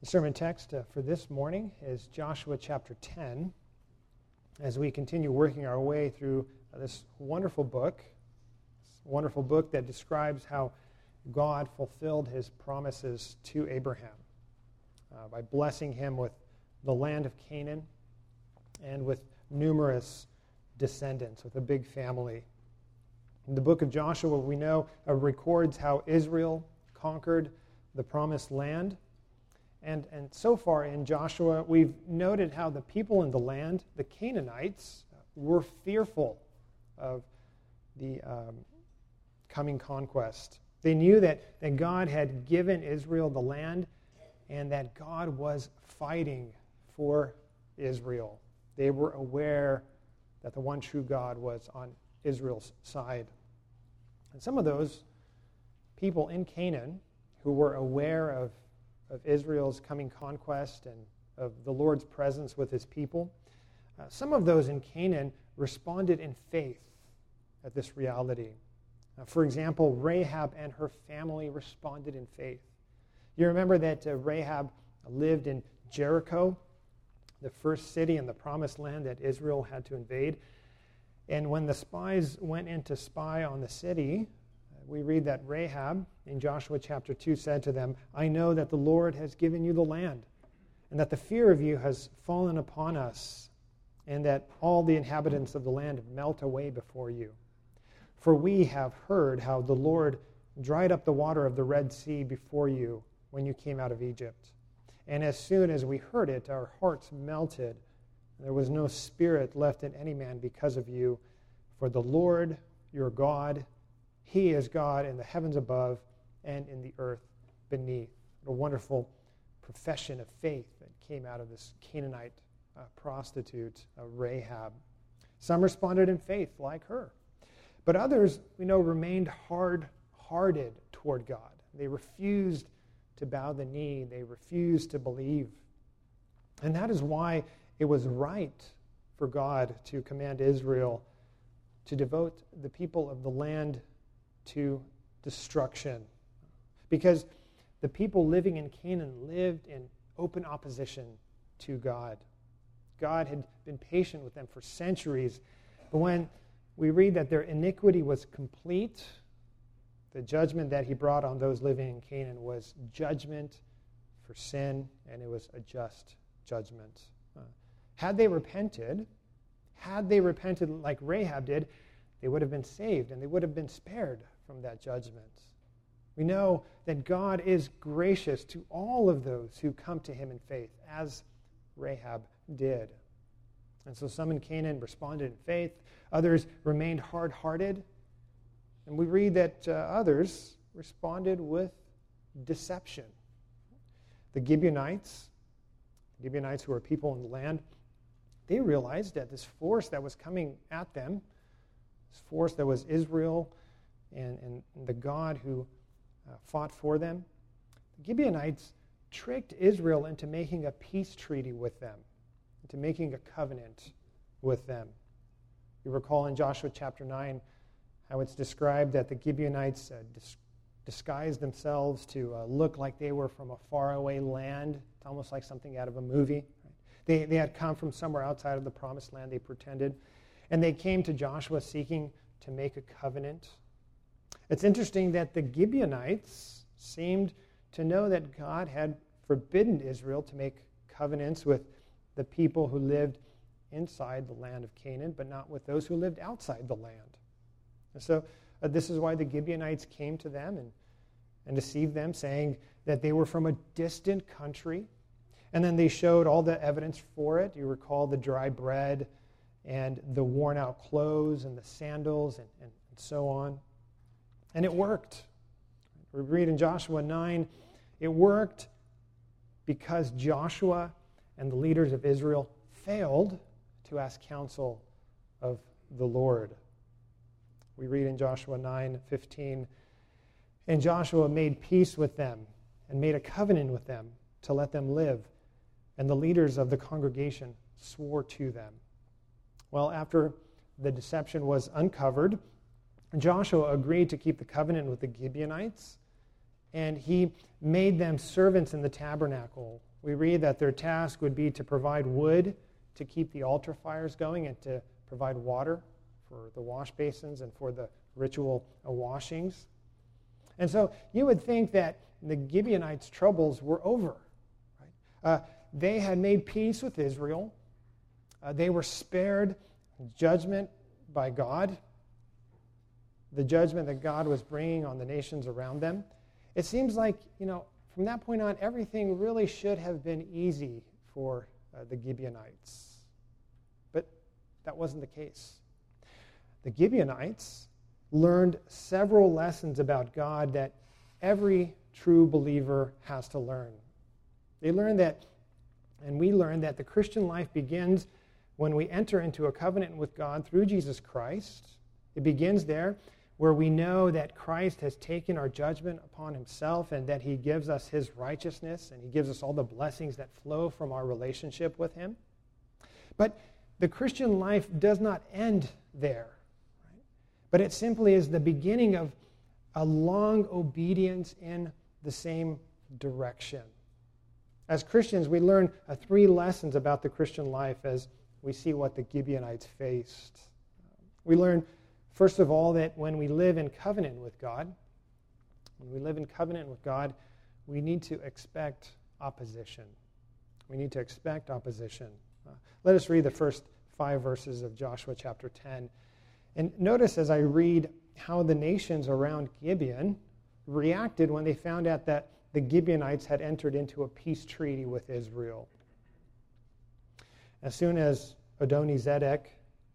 The sermon text uh, for this morning is Joshua chapter 10. As we continue working our way through uh, this wonderful book, this wonderful book that describes how God fulfilled his promises to Abraham uh, by blessing him with the land of Canaan and with numerous descendants, with a big family. In the book of Joshua, we know uh, records how Israel conquered the promised land. And, and so far in Joshua, we've noted how the people in the land, the Canaanites, were fearful of the um, coming conquest. They knew that, that God had given Israel the land and that God was fighting for Israel. They were aware that the one true God was on Israel's side. And some of those people in Canaan who were aware of, of Israel's coming conquest and of the Lord's presence with his people, uh, some of those in Canaan responded in faith at this reality. Uh, for example, Rahab and her family responded in faith. You remember that uh, Rahab lived in Jericho, the first city in the promised land that Israel had to invade. And when the spies went in to spy on the city, we read that Rahab in Joshua chapter 2 said to them, I know that the Lord has given you the land, and that the fear of you has fallen upon us, and that all the inhabitants of the land melt away before you. For we have heard how the Lord dried up the water of the Red Sea before you when you came out of Egypt. And as soon as we heard it, our hearts melted. There was no spirit left in any man because of you. For the Lord your God, He is God in the heavens above and in the earth beneath. A wonderful profession of faith that came out of this Canaanite uh, prostitute, uh, Rahab. Some responded in faith, like her. But others, we know, remained hard hearted toward God. They refused to bow the knee, they refused to believe. And that is why it was right for God to command Israel to devote the people of the land to destruction. Because the people living in Canaan lived in open opposition to God. God had been patient with them for centuries. But when we read that their iniquity was complete, the judgment that he brought on those living in Canaan was judgment for sin, and it was a just judgment. Uh, had they repented, had they repented like Rahab did, they would have been saved and they would have been spared from that judgment. We know that God is gracious to all of those who come to him in faith, as Rahab did. And so some in Canaan responded in faith, others remained hard hearted and we read that uh, others responded with deception. The Gibeonites, Gibeonites who were people in the land, they realized that this force that was coming at them, this force that was Israel and, and the God who uh, fought for them, the Gibeonites tricked Israel into making a peace treaty with them, into making a covenant with them. You recall in Joshua chapter 9, how it's described that the Gibeonites uh, dis- disguised themselves to uh, look like they were from a faraway land. It's almost like something out of a movie. They, they had come from somewhere outside of the promised land, they pretended. And they came to Joshua seeking to make a covenant. It's interesting that the Gibeonites seemed to know that God had forbidden Israel to make covenants with the people who lived inside the land of Canaan, but not with those who lived outside the land. And so uh, this is why the Gibeonites came to them and, and deceived them, saying that they were from a distant country. And then they showed all the evidence for it. You recall the dry bread and the worn out clothes and the sandals and, and, and so on. And it worked. We read in Joshua 9, it worked because Joshua and the leaders of Israel failed to ask counsel of the Lord. We read in Joshua 9 15. And Joshua made peace with them and made a covenant with them to let them live. And the leaders of the congregation swore to them. Well, after the deception was uncovered, Joshua agreed to keep the covenant with the Gibeonites and he made them servants in the tabernacle. We read that their task would be to provide wood to keep the altar fires going and to provide water for the wash basins and for the ritual washings. And so you would think that the Gibeonites' troubles were over. Right? Uh, they had made peace with Israel. Uh, they were spared judgment by God, the judgment that God was bringing on the nations around them. It seems like, you know, from that point on, everything really should have been easy for uh, the Gibeonites. But that wasn't the case. The Gibeonites learned several lessons about God that every true believer has to learn. They learned that, and we learned that the Christian life begins when we enter into a covenant with God through Jesus Christ. It begins there where we know that Christ has taken our judgment upon himself and that he gives us his righteousness and he gives us all the blessings that flow from our relationship with him. But the Christian life does not end there, right? but it simply is the beginning of a long obedience in the same direction. As Christians, we learn uh, three lessons about the Christian life as we see what the Gibeonites faced. We learn First of all, that when we live in covenant with God, when we live in covenant with God, we need to expect opposition. We need to expect opposition. Uh, let us read the first five verses of Joshua chapter 10. And notice as I read how the nations around Gibeon reacted when they found out that the Gibeonites had entered into a peace treaty with Israel. As soon as Adonizedek,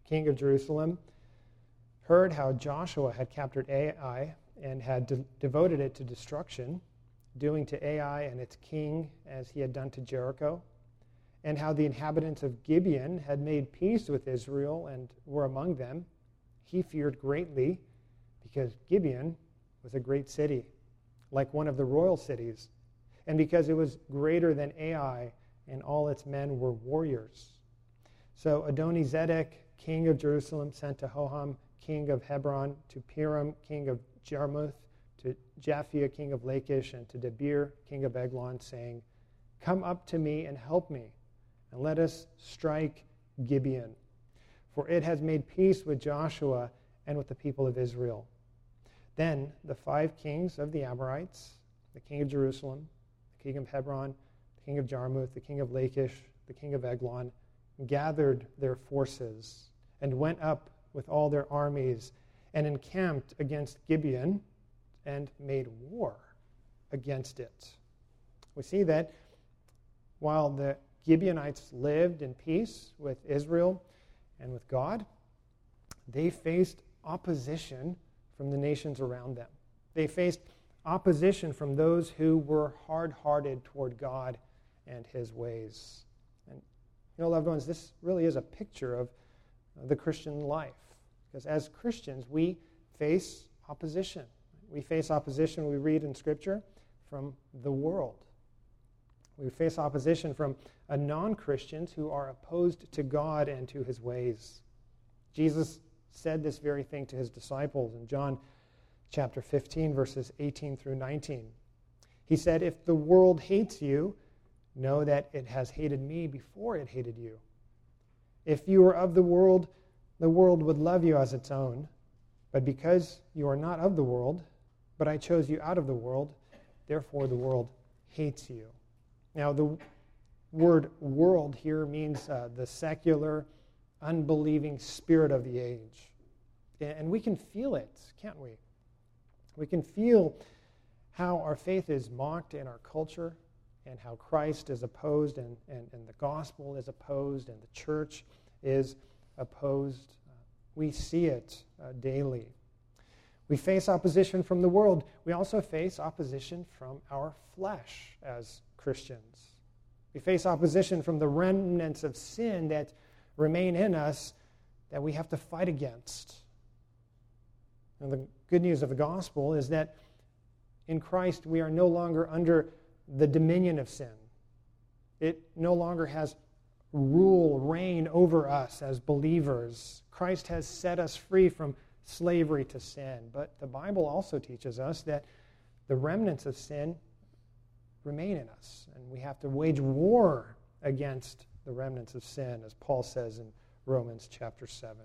king of Jerusalem, heard how Joshua had captured Ai and had de- devoted it to destruction, doing to Ai and its king as he had done to Jericho, and how the inhabitants of Gibeon had made peace with Israel and were among them, he feared greatly because Gibeon was a great city, like one of the royal cities, and because it was greater than Ai and all its men were warriors. So Adonizedek, king of Jerusalem, sent to Hoham king of Hebron, to Piram, king of Jarmuth, to Japhia, king of Lachish, and to Debir, king of Eglon, saying, Come up to me and help me, and let us strike Gibeon. For it has made peace with Joshua and with the people of Israel. Then the five kings of the Amorites, the king of Jerusalem, the king of Hebron, the king of Jarmuth, the king of Lachish, the king of Eglon, gathered their forces and went up with all their armies and encamped against Gibeon and made war against it. We see that while the Gibeonites lived in peace with Israel and with God, they faced opposition from the nations around them. They faced opposition from those who were hard hearted toward God and his ways. And, you know, loved ones, this really is a picture of the Christian life. Because as Christians, we face opposition. We face opposition, we read in Scripture, from the world. We face opposition from non Christians who are opposed to God and to his ways. Jesus said this very thing to his disciples in John chapter 15, verses 18 through 19. He said, If the world hates you, know that it has hated me before it hated you. If you were of the world, the world would love you as its own. But because you are not of the world, but I chose you out of the world, therefore the world hates you. Now, the word world here means uh, the secular, unbelieving spirit of the age. And we can feel it, can't we? We can feel how our faith is mocked in our culture and how Christ is opposed and, and, and the gospel is opposed and the church is opposed. We see it uh, daily. We face opposition from the world. We also face opposition from our flesh as Christians. We face opposition from the remnants of sin that remain in us that we have to fight against. And the good news of the gospel is that in Christ we are no longer under the dominion of sin. It no longer has rule, reign over us as believers. Christ has set us free from slavery to sin. But the Bible also teaches us that the remnants of sin remain in us. And we have to wage war against the remnants of sin, as Paul says in Romans chapter 7.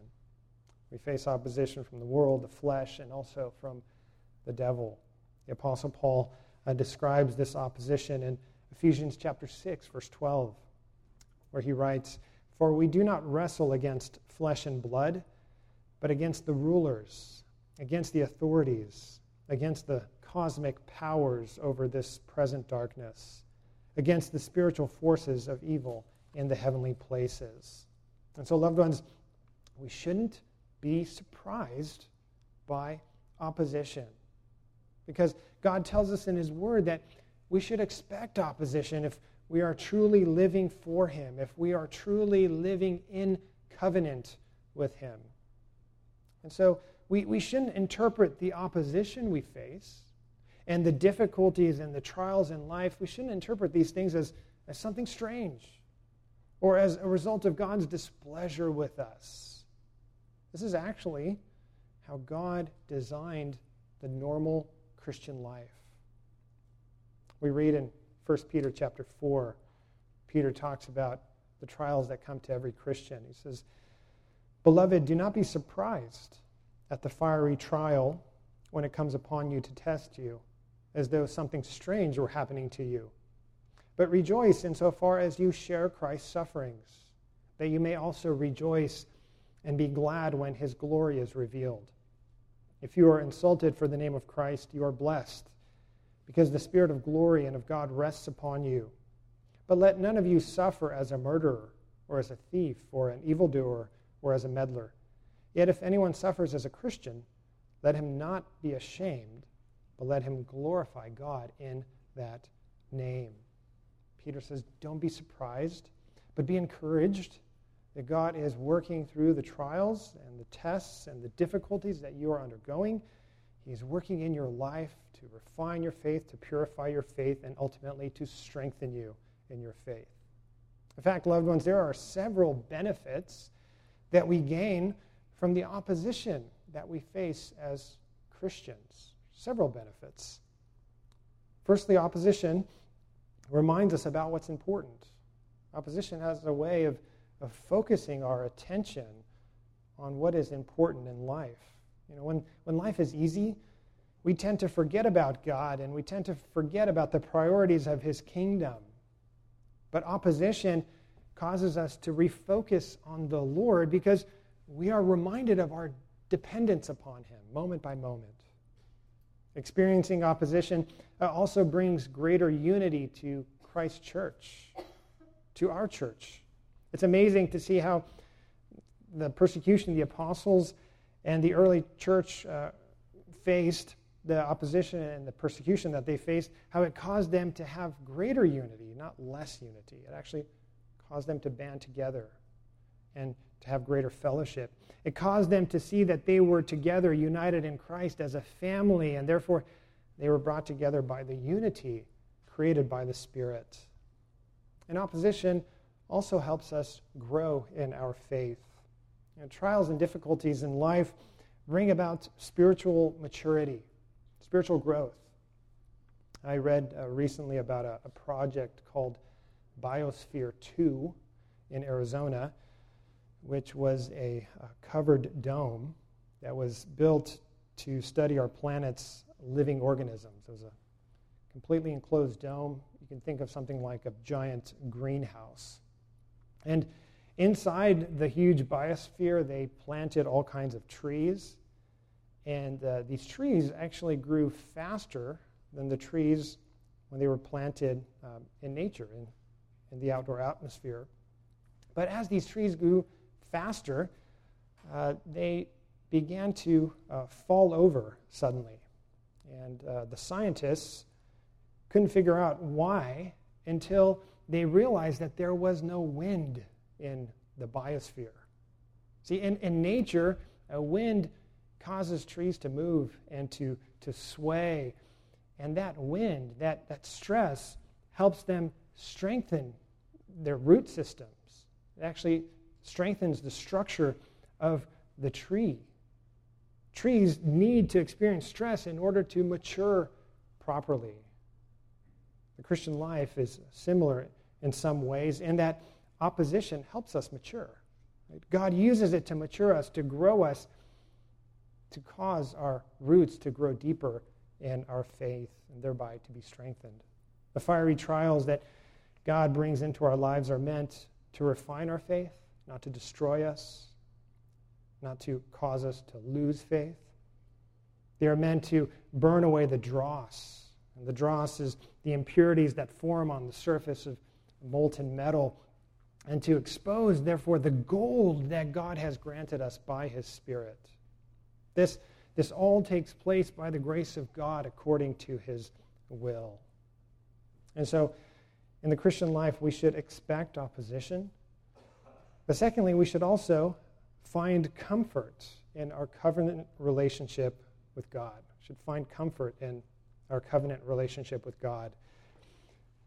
We face opposition from the world, the flesh, and also from the devil. The Apostle Paul uh, describes this opposition in Ephesians chapter 6, verse 12, where he writes, For we do not wrestle against flesh and blood, but against the rulers, against the authorities, against the cosmic powers over this present darkness, against the spiritual forces of evil in the heavenly places. And so, loved ones, we shouldn't be surprised by opposition. Because God tells us in His Word that we should expect opposition if we are truly living for Him, if we are truly living in covenant with Him. And so we, we shouldn't interpret the opposition we face and the difficulties and the trials in life, we shouldn't interpret these things as, as something strange or as a result of God's displeasure with us. This is actually how God designed the normal Christian life. We read in 1 Peter chapter 4, Peter talks about the trials that come to every Christian. He says, Beloved, do not be surprised at the fiery trial when it comes upon you to test you, as though something strange were happening to you. But rejoice insofar as you share Christ's sufferings, that you may also rejoice and be glad when his glory is revealed. If you are insulted for the name of Christ, you are blessed, because the Spirit of glory and of God rests upon you. But let none of you suffer as a murderer, or as a thief, or an evildoer, or as a meddler. Yet if anyone suffers as a Christian, let him not be ashamed, but let him glorify God in that name. Peter says, Don't be surprised, but be encouraged that God is working through the trials and the tests and the difficulties that you are undergoing. He's working in your life to refine your faith, to purify your faith, and ultimately to strengthen you in your faith. In fact, loved ones, there are several benefits that we gain from the opposition that we face as Christians. Several benefits. Firstly, opposition reminds us about what's important. Opposition has a way of of focusing our attention on what is important in life. You know, when, when life is easy, we tend to forget about God and we tend to forget about the priorities of His kingdom. But opposition causes us to refocus on the Lord because we are reminded of our dependence upon Him moment by moment. Experiencing opposition uh, also brings greater unity to Christ's church, to our church. It's amazing to see how the persecution the apostles and the early church uh, faced, the opposition and the persecution that they faced, how it caused them to have greater unity, not less unity. It actually caused them to band together and to have greater fellowship. It caused them to see that they were together, united in Christ as a family, and therefore they were brought together by the unity created by the Spirit. In opposition, also helps us grow in our faith. Trials and difficulties in life bring about spiritual maturity, spiritual growth. I read uh, recently about a, a, project called Biosphere 2 in Arizona, which was a, a covered dome that was built to study our planet's living organisms. It was a completely enclosed dome. You can think of something like a giant greenhouse. And inside the huge biosphere, they planted all kinds of trees. And uh, these trees actually grew faster than the trees when they were planted um, in nature, in, in the outdoor atmosphere. But as these trees grew faster, uh, they began to uh, fall over suddenly. And uh, the scientists couldn't figure out why until they realized that there was no wind in the biosphere. See, in, in nature, a wind causes trees to move and to, to sway. And that wind, that, that stress, helps them strengthen their root systems. It actually strengthens the structure of the tree. Trees need to experience stress in order to mature properly. The Christian life is similar in some ways and that opposition helps us mature. God uses it to mature us, to grow us, to cause our roots to grow deeper in our faith and thereby to be strengthened. The fiery trials that God brings into our lives are meant to refine our faith, not to destroy us, not to cause us to lose faith. They are meant to burn away the dross. And the dross is the impurities that form on the surface of molten metal, and to expose, therefore, the gold that God has granted us by His Spirit. This, this all takes place by the grace of God according to His will. And so, in the Christian life, we should expect opposition. But secondly, we should also find comfort in our covenant relationship with God. We should find comfort in our covenant relationship with God.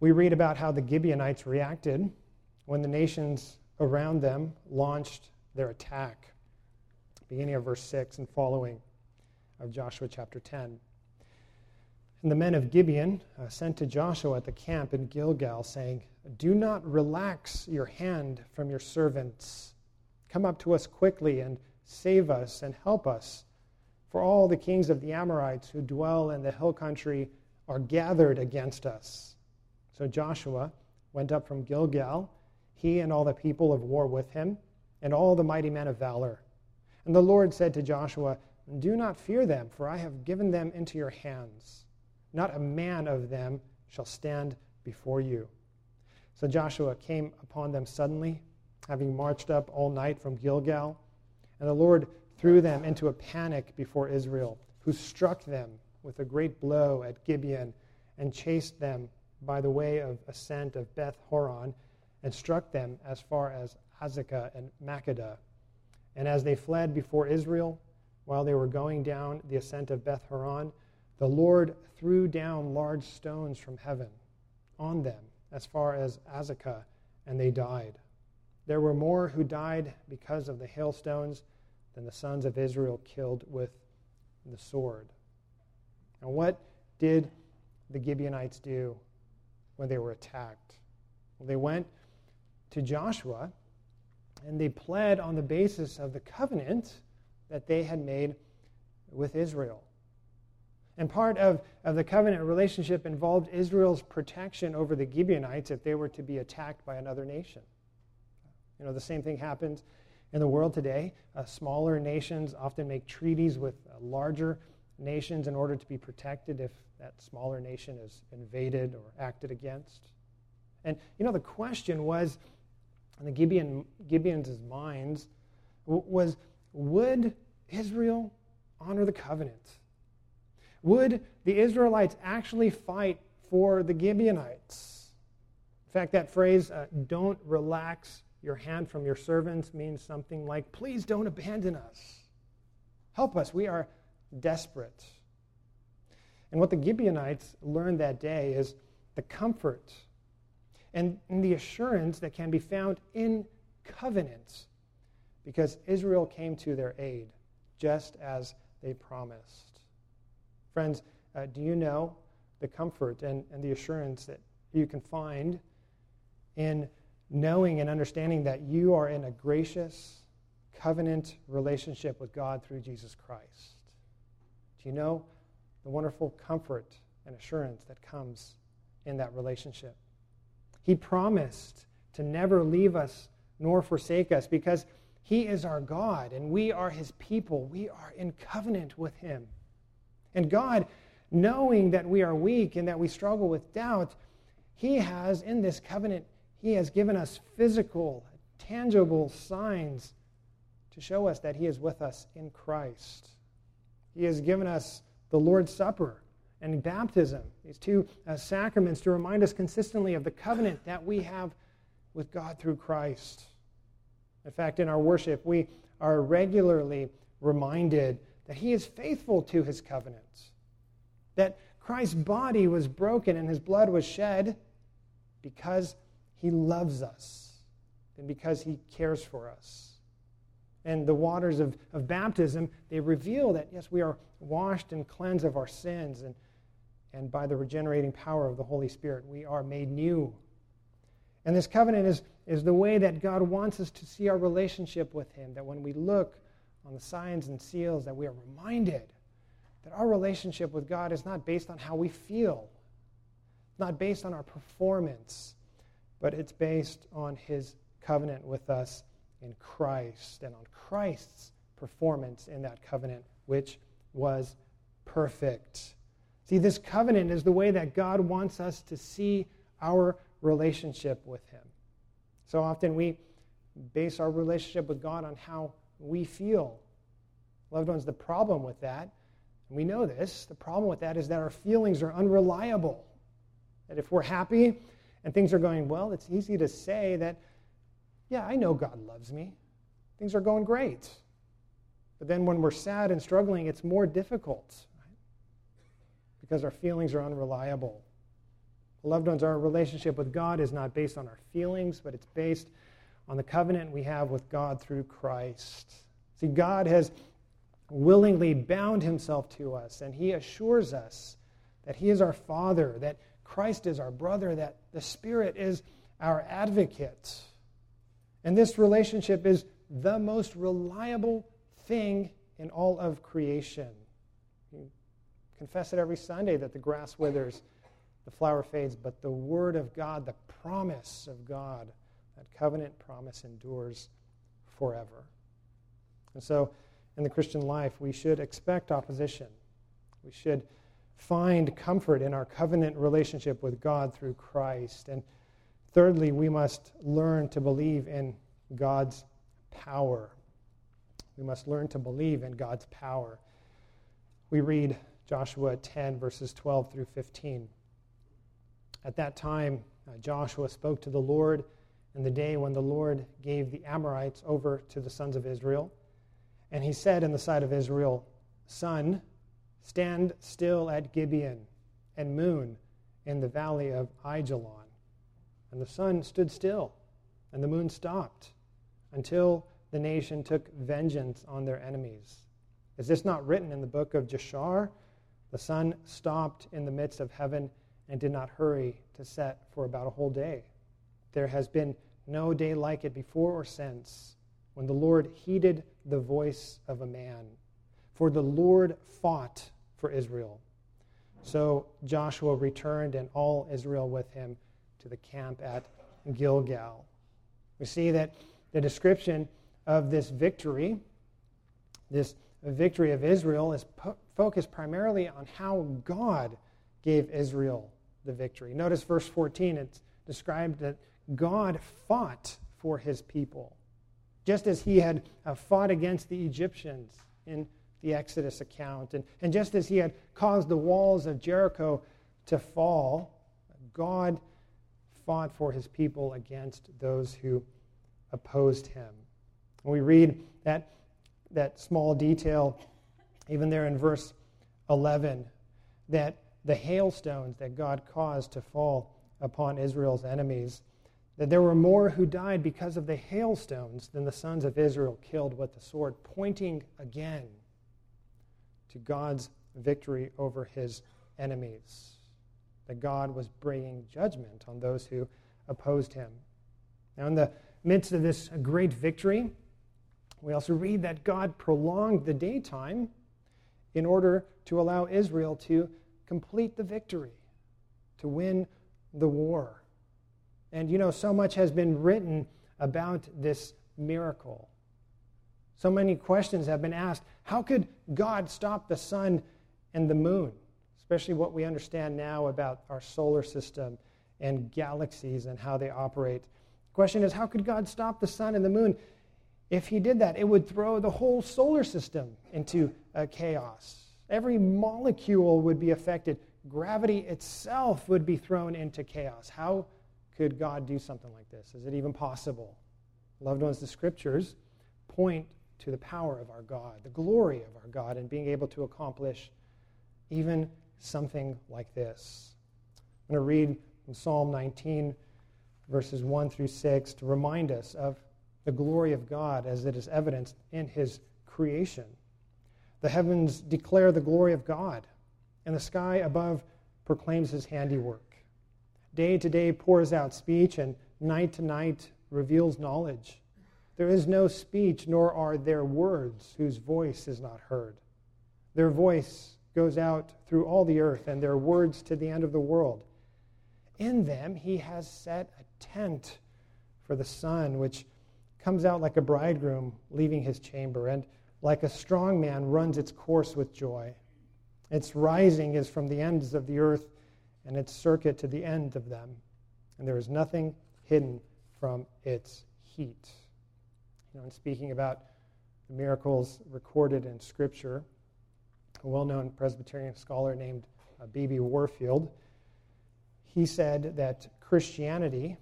We read about how the Gibeonites reacted when the nations around them launched their attack, beginning of verse 6 and following of Joshua chapter 10. And the men of Gibeon uh, sent to Joshua at the camp in Gilgal, saying, Do not relax your hand from your servants. Come up to us quickly and save us and help us. For all the kings of the Amorites who dwell in the hill country are gathered against us. So Joshua went up from Gilgal, he and all the people of war with him, and all the mighty men of valor. And the Lord said to Joshua, Do not fear them, for I have given them into your hands. Not a man of them shall stand before you. So Joshua came upon them suddenly, having marched up all night from Gilgal. And the Lord threw them into a panic before Israel, who struck them with a great blow at Gibeon and chased them by the way of ascent of Beth Horon and struck them as far as Azekah and Makkedah. And as they fled before Israel, while they were going down the ascent of Beth Horon, the Lord threw down large stones from heaven on them as far as Azekah, and they died. There were more who died because of the hailstones than the sons of Israel killed with the sword. And what did the Gibeonites do when they were attacked? They went to Joshua and they pled on the basis of the covenant that they had made with Israel. And part of, of the covenant relationship involved Israel's protection over the Gibeonites if they were to be attacked by another nation. You know, the same thing happens in the world today. Uh, smaller nations often make treaties with uh, larger nations in order to be protected if that smaller nation is invaded or acted against. And, you know, the question was, in the Gibeon, Gibeons' minds, was would Israel honor the covenant? Would the Israelites actually fight for the Gibeonites? In fact, that phrase, uh, don't relax your hand from your servants, means something like, please don't abandon us. Help us. We are desperate. And what the Gibeonites learned that day is the comfort and, the assurance that can be found in covenants because Israel came to their aid just as they promised. Friends, uh, do you know the comfort and, and the assurance that you can find in knowing and understanding that you are in a gracious covenant relationship with God through Jesus Christ? Do you know the wonderful comfort and assurance that comes in that relationship? He promised to never leave us nor forsake us because He is our God and we are His people. We are in covenant with Him. And God, knowing that we are weak and that we struggle with doubt, He has, in this covenant, He has given us physical, tangible signs to show us that He is with us in Christ. He has given us the Lord's Supper and baptism, these two uh, sacraments, to remind us consistently of the covenant that we have with God through Christ. In fact, in our worship, we are regularly reminded that he is faithful to his covenants, that Christ's body was broken and his blood was shed because he loves us and because he cares for us. And the waters of, of baptism, they reveal that, yes, we are washed and cleansed of our sins. And, and by the regenerating power of the Holy Spirit, we are made new. And this covenant is, is the way that God wants us to see our relationship with Him, that when we look on the signs and seals, that we are reminded that our relationship with God is not based on how we feel, not based on our performance, but it's based on His covenant with us in Christ and on Christ's performance in that covenant, which was perfect. See, this covenant is the way that God wants us to see our relationship with Him. So often we base our relationship with God on how we feel. Loved ones, the problem with that, and we know this, the problem with that is that our feelings are unreliable. That if we're happy and things are going well, it's easy to say that, yeah, I know God loves me. Things are going great. But then when we're sad and struggling, it's more difficult right? because our feelings are unreliable. Loved ones, our relationship with God is not based on our feelings, but it's based on the covenant we have with God through Christ. See, God has willingly bound himself to us, and he assures us that he is our Father, that Christ is our brother, that the Spirit is our advocate. And this relationship is the most reliable thing in all of creation. You confess it every Sunday that the grass withers, the flower fades, but the Word of God, the promise of God, that covenant promise endures forever. And so, in the Christian life, we should expect opposition. We should find comfort in our covenant relationship with God through Christ. And thirdly, we must learn to believe in God's power. We must learn to believe in God's power. We read Joshua 10, verses 12 through 15. At that time, uh, Joshua spoke to the Lord in the day when the Lord gave the Amorites over to the sons of Israel. And he said in the sight of Israel, Sun, stand still at Gibeon, and moon in the valley of Ajalon. And the sun stood still, and the moon stopped, until the nation took vengeance on their enemies. Is this not written in the book of Jashar? The sun stopped in the midst of heaven and did not hurry to set for about a whole day. There has been no day like it before or since when the Lord heeded the voice of a man. For the Lord fought for Israel. So Joshua returned and all Israel with him to the camp at Gilgal. We see that the description of this victory, this victory of Israel, is po- focused primarily on how God gave Israel the victory. Notice verse 14, it's described that God fought for his people, just as he had uh, fought against the Egyptians in the Exodus account, and, and just as he had caused the walls of Jericho to fall, God fought for his people against those who opposed him. We read that, that small detail, even there in verse 11, that the hailstones that God caused to fall upon Israel's enemies, that there were more who died because of the hailstones than the sons of Israel killed with the sword, pointing again to God's victory over his enemies. That God was bringing judgment on those who opposed him. Now, in the midst of this great victory, we also read that God prolonged the daytime in order to allow Israel to complete the victory, to win the war. And you know, so much has been written about this miracle. So many questions have been asked. How could God stop the sun and the moon? Especially what we understand now about our solar system and galaxies and how they operate. The question is, how could God stop the sun and the moon? If he did that, it would throw the whole solar system into uh, chaos. Every molecule would be affected. Gravity itself would be thrown into chaos. How could God do something like this? Is it even possible? Loved ones, the scriptures point to the power of our God, the glory of our God, and being able to accomplish even something like this. I'm going to read from Psalm 19, verses 1 through 6, to remind us of the glory of God as it is evidenced in his creation. The heavens declare the glory of God, and the sky above proclaims his handiwork. Day to day pours out speech, and night to night reveals knowledge. There is no speech, nor are there words whose voice is not heard. Their voice goes out through all the earth, and their words to the end of the world. In them he has set a tent for the sun, which comes out like a bridegroom leaving his chamber, and like a strong man runs its course with joy. Its rising is from the ends of the earth, and its circuit to the end of them, and there is nothing hidden from its heat. You know, in speaking about the miracles recorded in Scripture, a well known Presbyterian scholar named uh, B.B. Warfield, he said that Christianity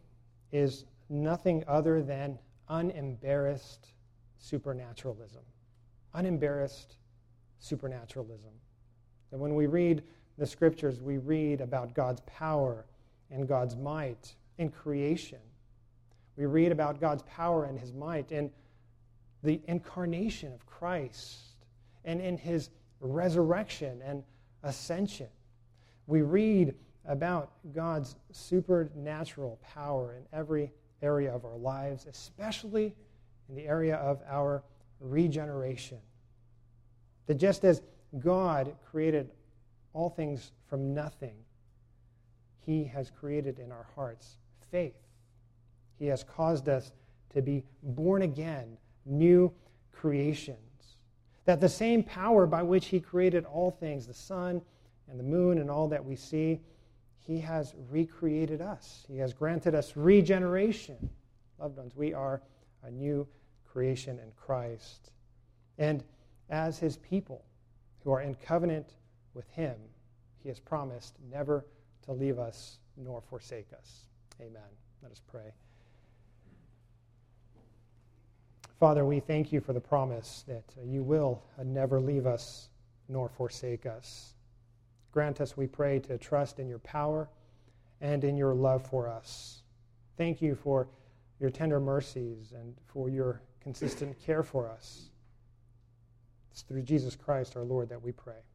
is nothing other than unembarrassed supernaturalism. Unembarrassed supernaturalism. And when we read the scriptures, we read about God's power and God's might in creation. We read about God's power and his might in the incarnation of Christ and in his resurrection and ascension. We read about God's supernatural power in every area of our lives, especially in the area of our regeneration. That just as God created all things from nothing, He has created in our hearts faith. He has caused us to be born again, new creations. That the same power by which He created all things, the sun and the moon and all that we see, He has recreated us. He has granted us regeneration. Loved ones, we are a new creation in Christ. And as His people who are in covenant with Him, He has promised never to leave us nor forsake us. Amen. Let us pray. Father, we thank you for the promise that uh, you will uh, never leave us nor forsake us. Grant us, we pray, to trust in your power and in your love for us. Thank you for your tender mercies and for your consistent care for us. It's through Jesus Christ our Lord that we pray.